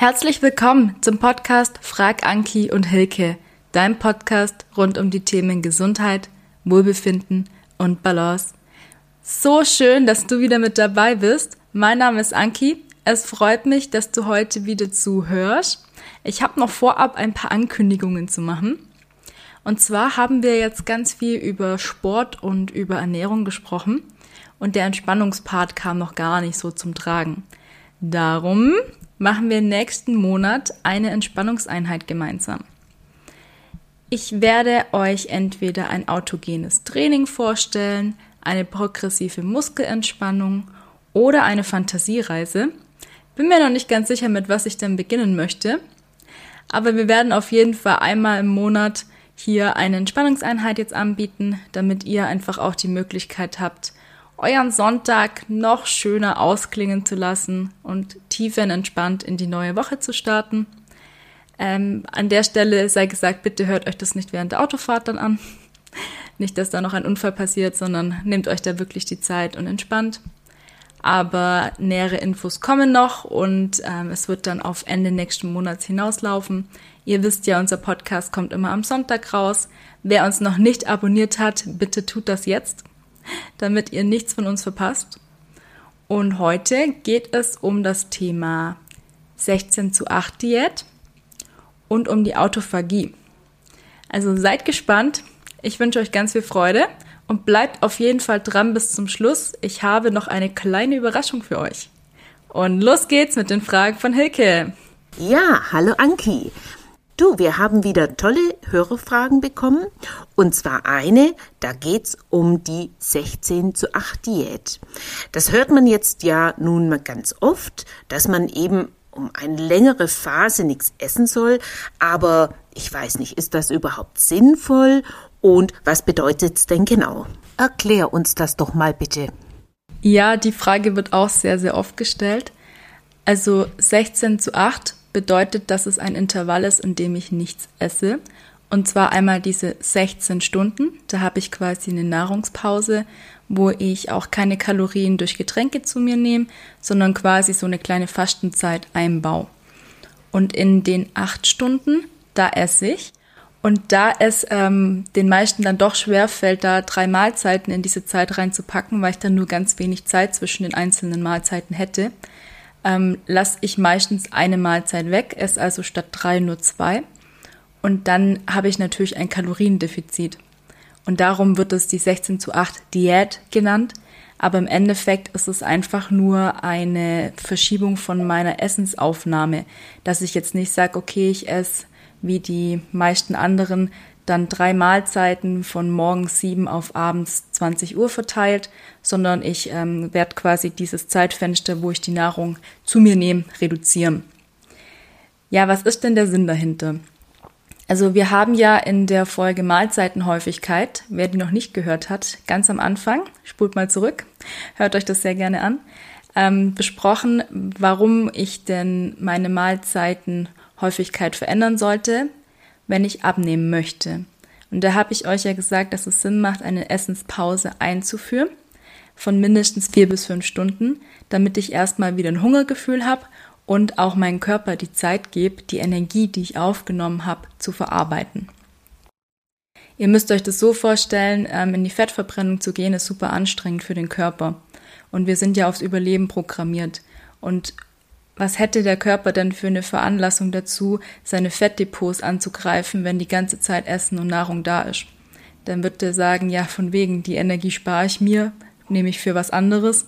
Herzlich willkommen zum Podcast Frag Anki und Hilke, dein Podcast rund um die Themen Gesundheit, Wohlbefinden und Balance. So schön, dass du wieder mit dabei bist. Mein Name ist Anki. Es freut mich, dass du heute wieder zuhörst. Ich habe noch vorab ein paar Ankündigungen zu machen. Und zwar haben wir jetzt ganz viel über Sport und über Ernährung gesprochen und der Entspannungspart kam noch gar nicht so zum Tragen. Darum machen wir nächsten Monat eine Entspannungseinheit gemeinsam. Ich werde euch entweder ein autogenes Training vorstellen, eine progressive Muskelentspannung oder eine Fantasiereise. Bin mir noch nicht ganz sicher, mit was ich denn beginnen möchte. Aber wir werden auf jeden Fall einmal im Monat hier eine Entspannungseinheit jetzt anbieten, damit ihr einfach auch die Möglichkeit habt, euren Sonntag noch schöner ausklingen zu lassen und tiefenentspannt in die neue Woche zu starten. Ähm, an der Stelle sei gesagt, bitte hört euch das nicht während der Autofahrt dann an. Nicht, dass da noch ein Unfall passiert, sondern nehmt euch da wirklich die Zeit und entspannt. Aber nähere Infos kommen noch und ähm, es wird dann auf Ende nächsten Monats hinauslaufen. Ihr wisst ja, unser Podcast kommt immer am Sonntag raus. Wer uns noch nicht abonniert hat, bitte tut das jetzt damit ihr nichts von uns verpasst. Und heute geht es um das Thema 16 zu 8 Diät und um die Autophagie. Also seid gespannt. Ich wünsche euch ganz viel Freude und bleibt auf jeden Fall dran bis zum Schluss. Ich habe noch eine kleine Überraschung für euch. Und los geht's mit den Fragen von Hilke. Ja, hallo Anki. Du, wir haben wieder tolle Hörerfragen bekommen. Und zwar eine, da geht's um die 16 zu 8 Diät. Das hört man jetzt ja nun mal ganz oft, dass man eben um eine längere Phase nichts essen soll. Aber ich weiß nicht, ist das überhaupt sinnvoll? Und was bedeutet's denn genau? Erklär uns das doch mal bitte. Ja, die Frage wird auch sehr, sehr oft gestellt. Also 16 zu 8 bedeutet, dass es ein Intervall ist, in dem ich nichts esse. Und zwar einmal diese 16 Stunden. Da habe ich quasi eine Nahrungspause, wo ich auch keine Kalorien durch Getränke zu mir nehme, sondern quasi so eine kleine Fastenzeit einbaue. Und in den acht Stunden, da esse ich. Und da es ähm, den meisten dann doch schwer fällt, da drei Mahlzeiten in diese Zeit reinzupacken, weil ich dann nur ganz wenig Zeit zwischen den einzelnen Mahlzeiten hätte, ähm, lasse ich meistens eine Mahlzeit weg, esse also statt drei nur zwei. Und dann habe ich natürlich ein Kaloriendefizit. Und darum wird es die 16 zu 8 Diät genannt. Aber im Endeffekt ist es einfach nur eine Verschiebung von meiner Essensaufnahme, dass ich jetzt nicht sage, okay, ich esse wie die meisten anderen dann drei Mahlzeiten von morgens sieben auf abends 20 Uhr verteilt, sondern ich ähm, werde quasi dieses Zeitfenster, wo ich die Nahrung zu mir nehme, reduzieren. Ja, was ist denn der Sinn dahinter? Also wir haben ja in der Folge Mahlzeitenhäufigkeit, wer die noch nicht gehört hat, ganz am Anfang, spult mal zurück, hört euch das sehr gerne an, ähm, besprochen, warum ich denn meine Mahlzeitenhäufigkeit verändern sollte, wenn ich abnehmen möchte. Und da habe ich euch ja gesagt, dass es Sinn macht, eine Essenspause einzuführen von mindestens vier bis fünf Stunden, damit ich erstmal wieder ein Hungergefühl habe und auch meinem Körper die Zeit gebe, die Energie, die ich aufgenommen habe, zu verarbeiten. Ihr müsst euch das so vorstellen, ähm, in die Fettverbrennung zu gehen, ist super anstrengend für den Körper. Und wir sind ja aufs Überleben programmiert. Und was hätte der Körper denn für eine Veranlassung dazu, seine Fettdepots anzugreifen, wenn die ganze Zeit Essen und Nahrung da ist? Dann wird er sagen, ja, von wegen, die Energie spare ich mir, nehme ich für was anderes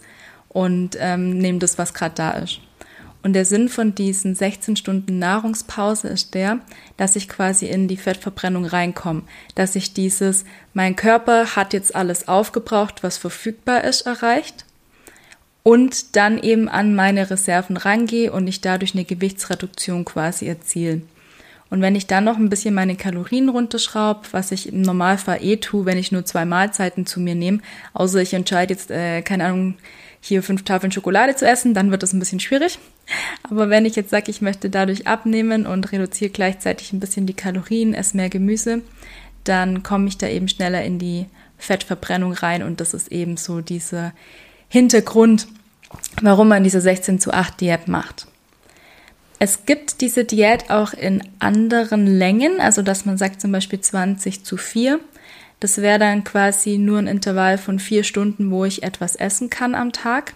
und ähm, nehme das, was gerade da ist. Und der Sinn von diesen 16 Stunden Nahrungspause ist der, dass ich quasi in die Fettverbrennung reinkomme, dass ich dieses, mein Körper hat jetzt alles aufgebraucht, was verfügbar ist, erreicht und dann eben an meine Reserven rangehe und ich dadurch eine Gewichtsreduktion quasi erziele. Und wenn ich dann noch ein bisschen meine Kalorien runterschraube, was ich im Normalfall eh tue, wenn ich nur zwei Mahlzeiten zu mir nehme, außer ich entscheide jetzt, äh, keine Ahnung, hier fünf Tafeln Schokolade zu essen, dann wird das ein bisschen schwierig. Aber wenn ich jetzt sage, ich möchte dadurch abnehmen und reduziere gleichzeitig ein bisschen die Kalorien, esse mehr Gemüse, dann komme ich da eben schneller in die Fettverbrennung rein und das ist eben so dieser Hintergrund, warum man diese 16 zu 8 Diät macht. Es gibt diese Diät auch in anderen Längen, also dass man sagt zum Beispiel 20 zu 4. Das wäre dann quasi nur ein Intervall von vier Stunden, wo ich etwas essen kann am Tag.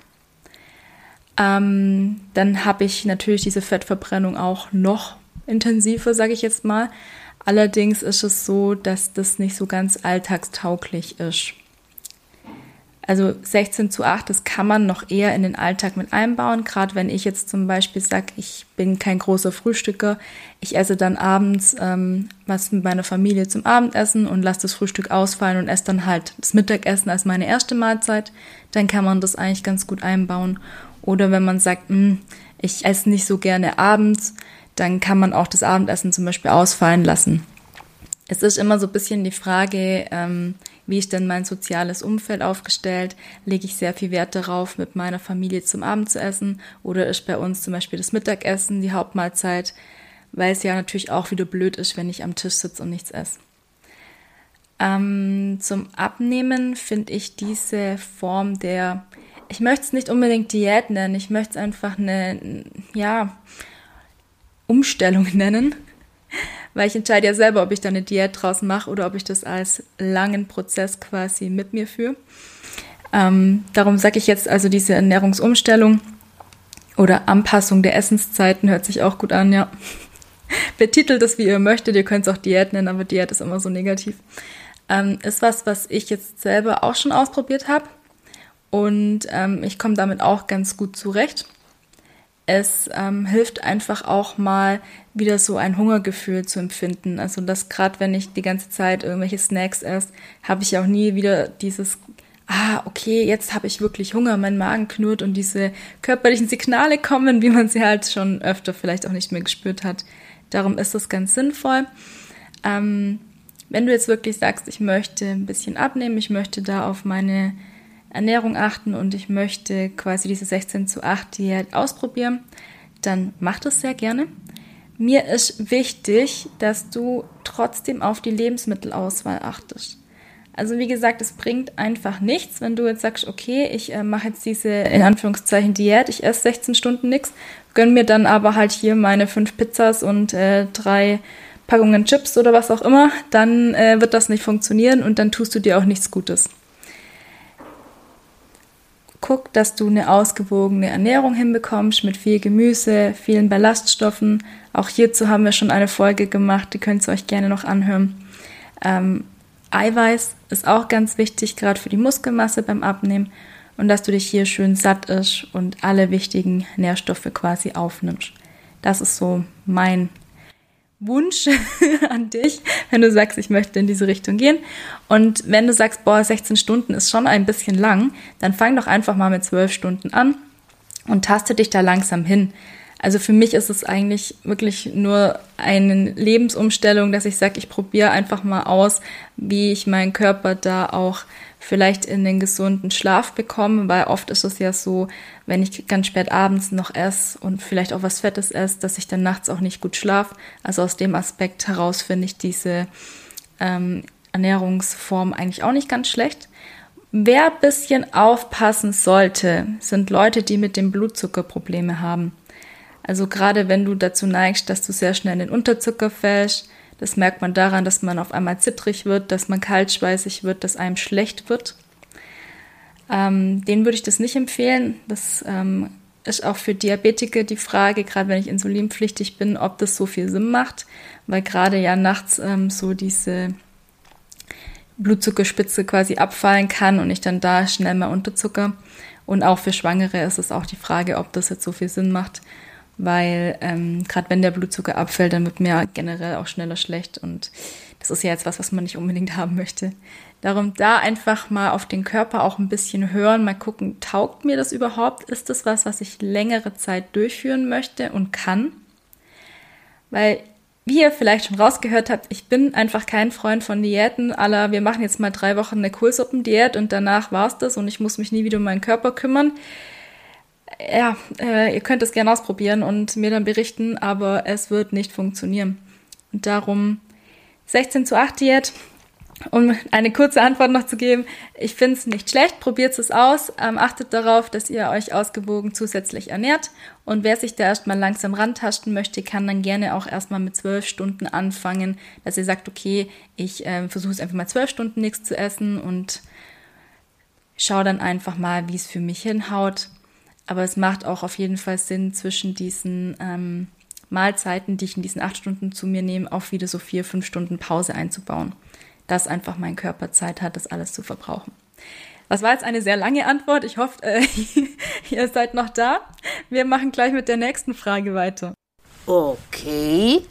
Ähm, dann habe ich natürlich diese Fettverbrennung auch noch intensiver, sage ich jetzt mal. Allerdings ist es so, dass das nicht so ganz alltagstauglich ist. Also 16 zu 8, das kann man noch eher in den Alltag mit einbauen. Gerade wenn ich jetzt zum Beispiel sage, ich bin kein großer Frühstücker, ich esse dann abends ähm, was mit meiner Familie zum Abendessen und lasse das Frühstück ausfallen und esse dann halt das Mittagessen als meine erste Mahlzeit, dann kann man das eigentlich ganz gut einbauen. Oder wenn man sagt, mh, hm, ich esse nicht so gerne abends, dann kann man auch das Abendessen zum Beispiel ausfallen lassen. Es ist immer so ein bisschen die Frage, ähm, wie ist denn mein soziales Umfeld aufgestellt? Lege ich sehr viel Wert darauf, mit meiner Familie zum Abend zu essen? Oder ist bei uns zum Beispiel das Mittagessen die Hauptmahlzeit? Weil es ja natürlich auch wieder blöd ist, wenn ich am Tisch sitze und nichts esse. Ähm, zum Abnehmen finde ich diese Form der, ich möchte es nicht unbedingt Diät nennen, ich möchte es einfach eine, ja, Umstellung nennen, weil ich entscheide ja selber, ob ich da eine Diät draus mache oder ob ich das als langen Prozess quasi mit mir führe. Ähm, darum sage ich jetzt also diese Ernährungsumstellung oder Anpassung der Essenszeiten hört sich auch gut an, ja. Betitelt es, wie ihr möchtet, ihr könnt es auch Diät nennen, aber Diät ist immer so negativ. Ähm, ist was, was ich jetzt selber auch schon ausprobiert habe und ähm, ich komme damit auch ganz gut zurecht es ähm, hilft einfach auch mal wieder so ein Hungergefühl zu empfinden. Also dass gerade wenn ich die ganze Zeit irgendwelche Snacks esse, habe ich auch nie wieder dieses, ah, okay, jetzt habe ich wirklich Hunger, mein Magen knurrt und diese körperlichen Signale kommen, wie man sie halt schon öfter vielleicht auch nicht mehr gespürt hat. Darum ist das ganz sinnvoll. Ähm, wenn du jetzt wirklich sagst, ich möchte ein bisschen abnehmen, ich möchte da auf meine Ernährung achten und ich möchte quasi diese 16 zu 8 Diät ausprobieren, dann mach das sehr gerne. Mir ist wichtig, dass du trotzdem auf die Lebensmittelauswahl achtest. Also wie gesagt, es bringt einfach nichts, wenn du jetzt sagst, okay, ich äh, mache jetzt diese in Anführungszeichen Diät, ich esse 16 Stunden nichts, gönn mir dann aber halt hier meine fünf Pizzas und äh, drei Packungen Chips oder was auch immer, dann äh, wird das nicht funktionieren und dann tust du dir auch nichts Gutes guck, dass du eine ausgewogene Ernährung hinbekommst mit viel Gemüse, vielen Ballaststoffen. Auch hierzu haben wir schon eine Folge gemacht, die könnt ihr euch gerne noch anhören. Ähm, Eiweiß ist auch ganz wichtig, gerade für die Muskelmasse beim Abnehmen und dass du dich hier schön satt isch und alle wichtigen Nährstoffe quasi aufnimmst. Das ist so mein Wunsch an dich, wenn du sagst, ich möchte in diese Richtung gehen. Und wenn du sagst, boah, 16 Stunden ist schon ein bisschen lang, dann fang doch einfach mal mit 12 Stunden an und taste dich da langsam hin. Also für mich ist es eigentlich wirklich nur eine Lebensumstellung, dass ich sage, ich probiere einfach mal aus, wie ich meinen Körper da auch vielleicht in den gesunden Schlaf bekomme, weil oft ist es ja so, wenn ich ganz spät abends noch esse und vielleicht auch was Fettes esse, dass ich dann nachts auch nicht gut schlafe. Also aus dem Aspekt heraus finde ich diese ähm, Ernährungsform eigentlich auch nicht ganz schlecht. Wer ein bisschen aufpassen sollte, sind Leute, die mit dem Blutzucker Probleme haben. Also gerade wenn du dazu neigst, dass du sehr schnell in den Unterzucker fällst, das merkt man daran, dass man auf einmal zittrig wird, dass man kaltschweißig wird, dass einem schlecht wird. Ähm, den würde ich das nicht empfehlen. Das ähm, ist auch für Diabetiker die Frage, gerade wenn ich insulinpflichtig bin, ob das so viel Sinn macht, weil gerade ja nachts ähm, so diese Blutzuckerspitze quasi abfallen kann und ich dann da schnell mal unterzucker. Und auch für Schwangere ist es auch die Frage, ob das jetzt so viel Sinn macht weil ähm, gerade wenn der Blutzucker abfällt, dann wird mir generell auch schneller schlecht und das ist ja jetzt was, was man nicht unbedingt haben möchte. Darum da einfach mal auf den Körper auch ein bisschen hören, mal gucken, taugt mir das überhaupt? Ist das was, was ich längere Zeit durchführen möchte und kann? Weil, wie ihr vielleicht schon rausgehört habt, ich bin einfach kein Freund von Diäten aller, wir machen jetzt mal drei Wochen eine Kohlsuppendiät und danach war's das und ich muss mich nie wieder um meinen Körper kümmern ja, äh, ihr könnt es gerne ausprobieren und mir dann berichten, aber es wird nicht funktionieren. Und darum 16 zu 8 Diät um eine kurze Antwort noch zu geben, ich finde es nicht schlecht, probiert es aus, ähm, achtet darauf, dass ihr euch ausgewogen zusätzlich ernährt und wer sich da erstmal langsam rantasten möchte, kann dann gerne auch erstmal mit zwölf Stunden anfangen, dass ihr sagt, okay, ich äh, versuche es einfach mal zwölf Stunden nichts zu essen und schaue dann einfach mal, wie es für mich hinhaut. Aber es macht auch auf jeden Fall Sinn, zwischen diesen ähm, Mahlzeiten, die ich in diesen acht Stunden zu mir nehme, auch wieder so vier, fünf Stunden Pause einzubauen dass einfach mein Körper Zeit hat, das alles zu verbrauchen. Das war jetzt eine sehr lange Antwort. Ich hoffe, äh, ihr seid noch da. Wir machen gleich mit der nächsten Frage weiter. Okay.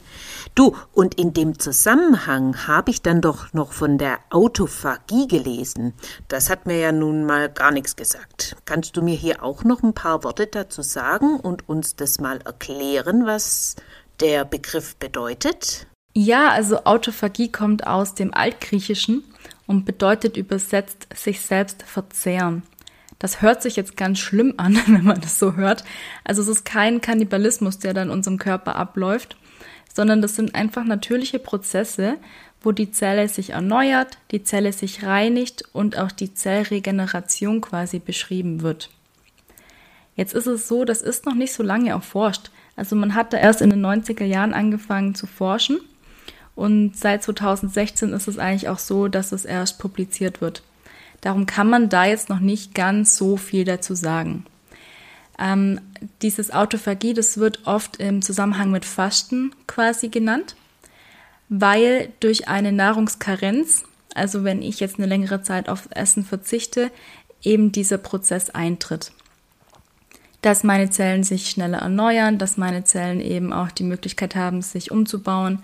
Du, und in dem Zusammenhang habe ich dann doch noch von der Autophagie gelesen. Das hat mir ja nun mal gar nichts gesagt. Kannst du mir hier auch noch ein paar Worte dazu sagen und uns das mal erklären, was der Begriff bedeutet? Ja, also Autophagie kommt aus dem Altgriechischen und bedeutet übersetzt sich selbst verzehren. Das hört sich jetzt ganz schlimm an, wenn man das so hört. Also es ist kein Kannibalismus, der dann in unserem Körper abläuft, sondern das sind einfach natürliche Prozesse, wo die Zelle sich erneuert, die Zelle sich reinigt und auch die Zellregeneration quasi beschrieben wird. Jetzt ist es so, das ist noch nicht so lange erforscht. Also man hat da erst in den 90er Jahren angefangen zu forschen und seit 2016 ist es eigentlich auch so, dass es erst publiziert wird. Darum kann man da jetzt noch nicht ganz so viel dazu sagen. Ähm, dieses Autophagie, das wird oft im Zusammenhang mit Fasten quasi genannt, weil durch eine Nahrungskarenz, also wenn ich jetzt eine längere Zeit auf Essen verzichte, eben dieser Prozess eintritt. Dass meine Zellen sich schneller erneuern, dass meine Zellen eben auch die Möglichkeit haben, sich umzubauen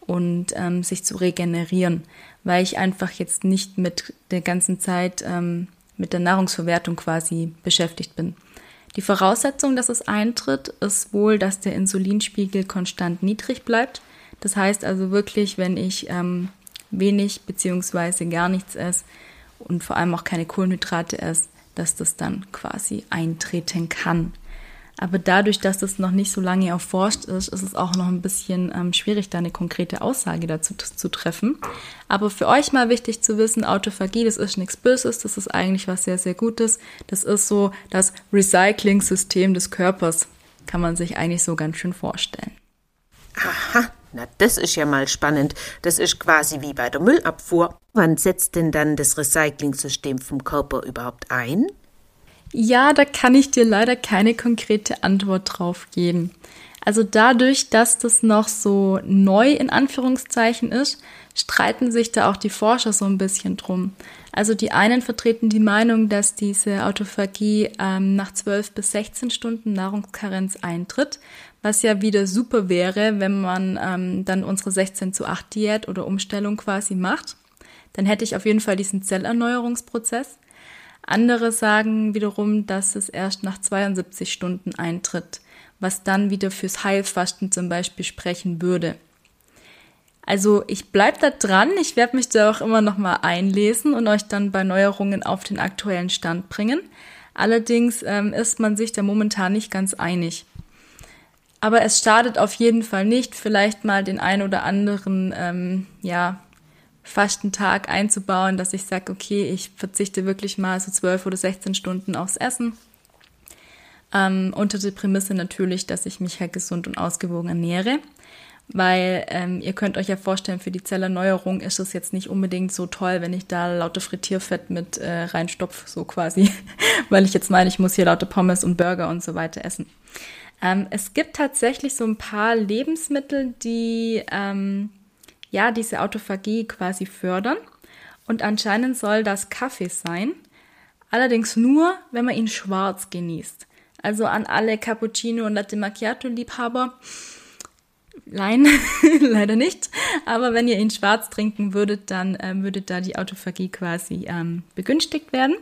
und ähm, sich zu regenerieren, weil ich einfach jetzt nicht mit der ganzen Zeit ähm, mit der Nahrungsverwertung quasi beschäftigt bin. Die Voraussetzung, dass es eintritt, ist wohl, dass der Insulinspiegel konstant niedrig bleibt. Das heißt also wirklich, wenn ich ähm, wenig beziehungsweise gar nichts esse und vor allem auch keine Kohlenhydrate esse, dass das dann quasi eintreten kann. Aber dadurch, dass das noch nicht so lange erforscht ist, ist es auch noch ein bisschen ähm, schwierig, da eine konkrete Aussage dazu zu treffen. Aber für euch mal wichtig zu wissen, Autophagie, das ist nichts Böses, das ist eigentlich was sehr, sehr Gutes. Das ist so das Recycling-System des Körpers, kann man sich eigentlich so ganz schön vorstellen. Aha, na, das ist ja mal spannend. Das ist quasi wie bei der Müllabfuhr. Wann setzt denn dann das Recycling-System vom Körper überhaupt ein? Ja, da kann ich dir leider keine konkrete Antwort drauf geben. Also dadurch, dass das noch so neu in Anführungszeichen ist, streiten sich da auch die Forscher so ein bisschen drum. Also die einen vertreten die Meinung, dass diese Autophagie ähm, nach 12 bis 16 Stunden Nahrungskarenz eintritt, was ja wieder super wäre, wenn man ähm, dann unsere 16 zu 8 Diät oder Umstellung quasi macht. Dann hätte ich auf jeden Fall diesen Zellerneuerungsprozess. Andere sagen wiederum, dass es erst nach 72 Stunden eintritt, was dann wieder fürs Heilfasten zum Beispiel sprechen würde. Also ich bleibe da dran, ich werde mich da auch immer noch mal einlesen und euch dann bei Neuerungen auf den aktuellen Stand bringen. Allerdings ähm, ist man sich da momentan nicht ganz einig. Aber es schadet auf jeden Fall nicht, vielleicht mal den ein oder anderen ähm, ja, Fastentag einzubauen, dass ich sage, okay, ich verzichte wirklich mal so zwölf oder 16 Stunden aufs Essen. Ähm, unter der Prämisse natürlich, dass ich mich halt gesund und ausgewogen ernähre. Weil ähm, ihr könnt euch ja vorstellen, für die Zellerneuerung ist es jetzt nicht unbedingt so toll, wenn ich da lauter Frittierfett mit äh, reinstopf, so quasi. weil ich jetzt meine, ich muss hier lauter Pommes und Burger und so weiter essen. Ähm, es gibt tatsächlich so ein paar Lebensmittel, die ähm, ja diese Autophagie quasi fördern. Und anscheinend soll das Kaffee sein. Allerdings nur, wenn man ihn schwarz genießt. Also an alle Cappuccino und Latte Macchiato Liebhaber. Nein, leider nicht. Aber wenn ihr ihn schwarz trinken würdet, dann äh, würde da die Autophagie quasi ähm, begünstigt werden.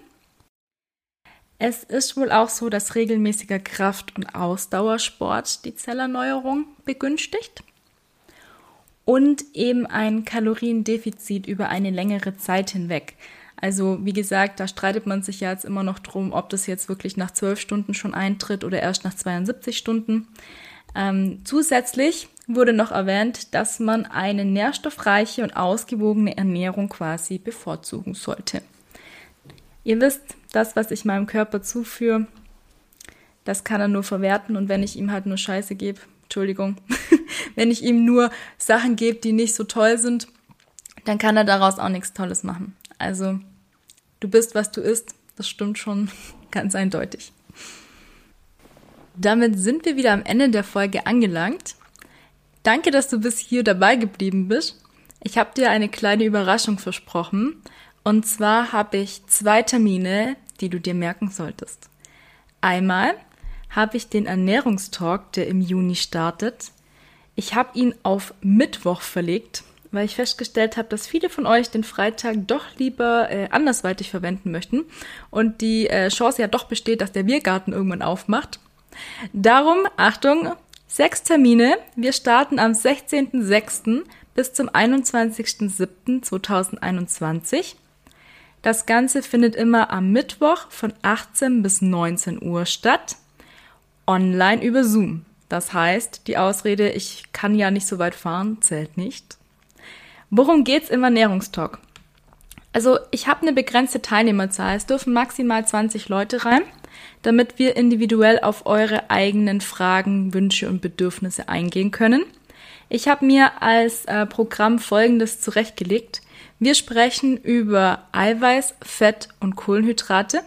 Es ist wohl auch so, dass regelmäßiger Kraft- und Ausdauersport die Zellerneuerung begünstigt und eben ein Kaloriendefizit über eine längere Zeit hinweg. Also wie gesagt, da streitet man sich ja jetzt immer noch drum, ob das jetzt wirklich nach zwölf Stunden schon eintritt oder erst nach 72 Stunden. Ähm, zusätzlich wurde noch erwähnt, dass man eine nährstoffreiche und ausgewogene Ernährung quasi bevorzugen sollte. Ihr wisst, das, was ich meinem Körper zuführe, das kann er nur verwerten und wenn ich ihm halt nur Scheiße gebe, Entschuldigung, wenn ich ihm nur Sachen gebe, die nicht so toll sind, dann kann er daraus auch nichts Tolles machen. Also, du bist, was du isst, das stimmt schon ganz eindeutig. Damit sind wir wieder am Ende der Folge angelangt. Danke, dass du bis hier dabei geblieben bist. Ich habe dir eine kleine Überraschung versprochen. Und zwar habe ich zwei Termine, die du dir merken solltest. Einmal habe ich den Ernährungstalk, der im Juni startet. Ich habe ihn auf Mittwoch verlegt, weil ich festgestellt habe, dass viele von euch den Freitag doch lieber äh, andersweitig verwenden möchten und die äh, Chance ja doch besteht, dass der Biergarten irgendwann aufmacht. Darum, Achtung, sechs Termine. Wir starten am 16.06. bis zum 21.07.2021. Das Ganze findet immer am Mittwoch von 18 bis 19 Uhr statt online über Zoom. Das heißt, die Ausrede, ich kann ja nicht so weit fahren, zählt nicht. Worum geht's im Ernährungstalk? Also, ich habe eine begrenzte Teilnehmerzahl. Es dürfen maximal 20 Leute rein, damit wir individuell auf eure eigenen Fragen, Wünsche und Bedürfnisse eingehen können. Ich habe mir als äh, Programm Folgendes zurechtgelegt. Wir sprechen über Eiweiß, Fett und Kohlenhydrate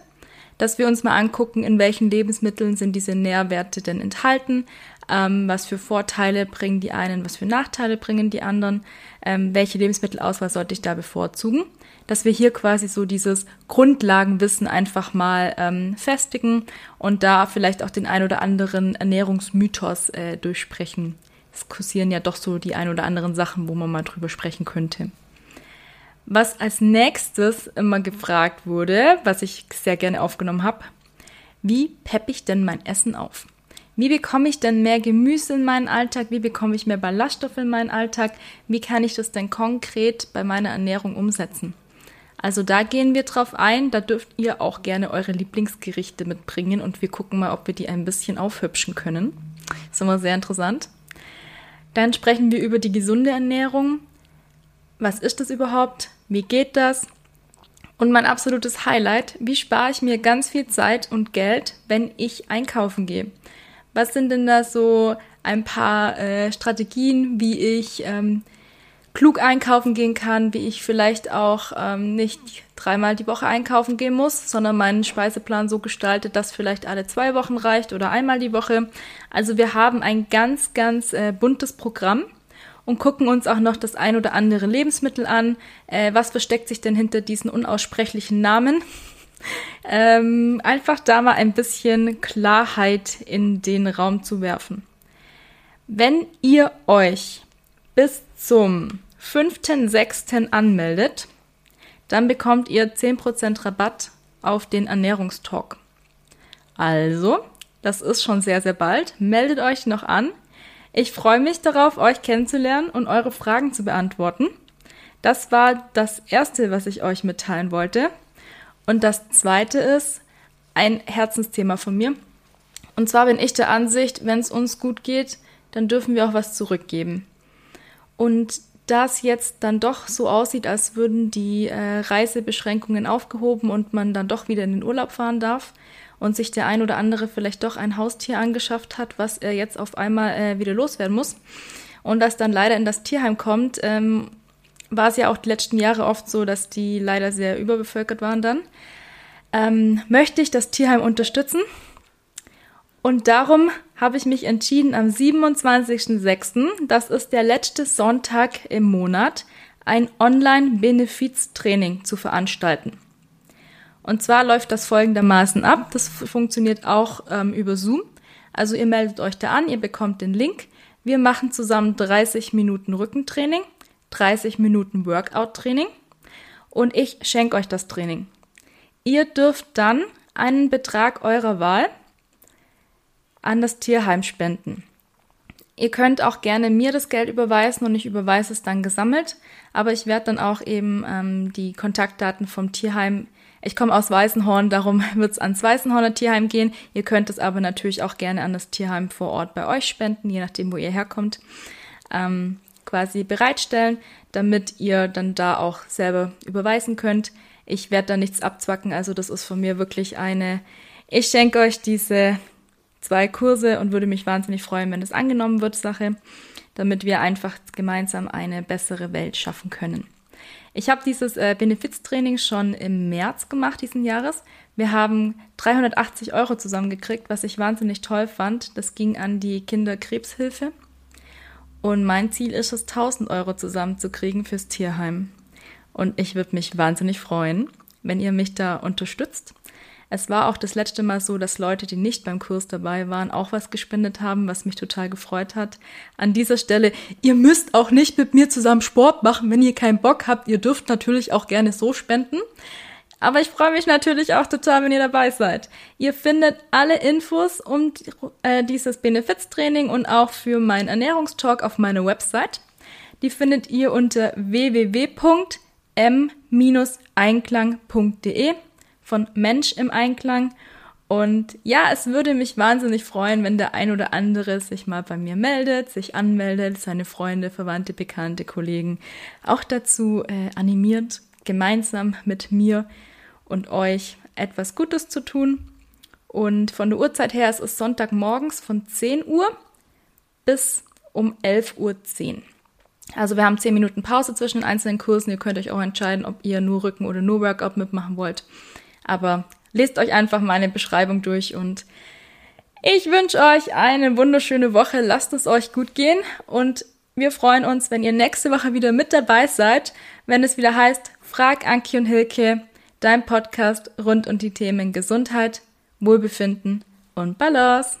dass wir uns mal angucken, in welchen Lebensmitteln sind diese Nährwerte denn enthalten, ähm, was für Vorteile bringen die einen, was für Nachteile bringen die anderen, ähm, welche Lebensmittelauswahl sollte ich da bevorzugen, dass wir hier quasi so dieses Grundlagenwissen einfach mal ähm, festigen und da vielleicht auch den ein oder anderen Ernährungsmythos äh, durchsprechen. Es kursieren ja doch so die ein oder anderen Sachen, wo man mal drüber sprechen könnte. Was als nächstes immer gefragt wurde, was ich sehr gerne aufgenommen habe, wie peppe ich denn mein Essen auf? Wie bekomme ich denn mehr Gemüse in meinen Alltag? Wie bekomme ich mehr Ballaststoffe in meinen Alltag? Wie kann ich das denn konkret bei meiner Ernährung umsetzen? Also da gehen wir drauf ein. Da dürft ihr auch gerne eure Lieblingsgerichte mitbringen und wir gucken mal, ob wir die ein bisschen aufhübschen können. Ist immer sehr interessant. Dann sprechen wir über die gesunde Ernährung. Was ist das überhaupt? Wie geht das? Und mein absolutes Highlight, wie spare ich mir ganz viel Zeit und Geld, wenn ich einkaufen gehe? Was sind denn da so ein paar äh, Strategien, wie ich ähm, klug einkaufen gehen kann, wie ich vielleicht auch ähm, nicht dreimal die Woche einkaufen gehen muss, sondern meinen Speiseplan so gestaltet, dass vielleicht alle zwei Wochen reicht oder einmal die Woche. Also wir haben ein ganz, ganz äh, buntes Programm und gucken uns auch noch das ein oder andere Lebensmittel an. Äh, was versteckt sich denn hinter diesen unaussprechlichen Namen? Ähm, einfach da mal ein bisschen Klarheit in den Raum zu werfen. Wenn ihr euch bis zum 5.6. anmeldet, dann bekommt ihr 10% Rabatt auf den Ernährungstalk. Also, das ist schon sehr, sehr bald. Meldet euch noch an. Ich freue mich darauf, euch kennenzulernen und eure Fragen zu beantworten. Das war das Erste, was ich euch mitteilen wollte. Und das Zweite ist ein Herzensthema von mir. Und zwar bin ich der Ansicht, wenn es uns gut geht, dann dürfen wir auch was zurückgeben. Und da es jetzt dann doch so aussieht, als würden die äh, Reisebeschränkungen aufgehoben und man dann doch wieder in den Urlaub fahren darf, und sich der ein oder andere vielleicht doch ein Haustier angeschafft hat, was er jetzt auf einmal äh, wieder loswerden muss und das dann leider in das Tierheim kommt, ähm, war es ja auch die letzten Jahre oft so, dass die leider sehr überbevölkert waren dann. Ähm, möchte ich das Tierheim unterstützen? Und darum habe ich mich entschieden, am 27.06., das ist der letzte Sonntag im Monat, ein Online-Benefiztraining zu veranstalten. Und zwar läuft das folgendermaßen ab. Das funktioniert auch ähm, über Zoom. Also ihr meldet euch da an, ihr bekommt den Link. Wir machen zusammen 30 Minuten Rückentraining, 30 Minuten Workout-Training und ich schenke euch das Training. Ihr dürft dann einen Betrag eurer Wahl an das Tierheim spenden. Ihr könnt auch gerne mir das Geld überweisen und ich überweise es dann gesammelt, aber ich werde dann auch eben ähm, die Kontaktdaten vom Tierheim ich komme aus Weißenhorn, darum wird es ans Weißenhorner Tierheim gehen. Ihr könnt es aber natürlich auch gerne an das Tierheim vor Ort bei euch spenden, je nachdem, wo ihr herkommt. ähm, quasi bereitstellen, damit ihr dann da auch selber überweisen könnt. Ich werde da nichts abzwacken, also das ist von mir wirklich eine, ich schenke euch diese zwei Kurse und würde mich wahnsinnig freuen, wenn es angenommen wird, Sache, damit wir einfach gemeinsam eine bessere Welt schaffen können. Ich habe dieses äh, Benefiztraining schon im März gemacht diesen Jahres. Wir haben 380 Euro zusammengekriegt, was ich wahnsinnig toll fand. Das ging an die Kinderkrebshilfe. Und mein Ziel ist es, 1000 Euro zusammenzukriegen fürs Tierheim. Und ich würde mich wahnsinnig freuen, wenn ihr mich da unterstützt. Es war auch das letzte Mal so, dass Leute, die nicht beim Kurs dabei waren, auch was gespendet haben, was mich total gefreut hat. An dieser Stelle, ihr müsst auch nicht mit mir zusammen Sport machen, wenn ihr keinen Bock habt. Ihr dürft natürlich auch gerne so spenden. Aber ich freue mich natürlich auch total, wenn ihr dabei seid. Ihr findet alle Infos um äh, dieses Benefiztraining und auch für meinen Ernährungstalk auf meiner Website. Die findet ihr unter www.m-einklang.de von Mensch im Einklang. Und ja, es würde mich wahnsinnig freuen, wenn der ein oder andere sich mal bei mir meldet, sich anmeldet, seine Freunde, Verwandte, Bekannte, Kollegen auch dazu äh, animiert, gemeinsam mit mir und euch etwas Gutes zu tun. Und von der Uhrzeit her ist es Sonntagmorgens von 10 Uhr bis um 11.10 Uhr. Also wir haben 10 Minuten Pause zwischen den einzelnen Kursen. Ihr könnt euch auch entscheiden, ob ihr nur Rücken oder nur Workout mitmachen wollt. Aber lest euch einfach meine Beschreibung durch und ich wünsche euch eine wunderschöne Woche. Lasst es euch gut gehen und wir freuen uns, wenn ihr nächste Woche wieder mit dabei seid, wenn es wieder heißt Frag Anki und Hilke, dein Podcast rund um die Themen Gesundheit, Wohlbefinden und Balance.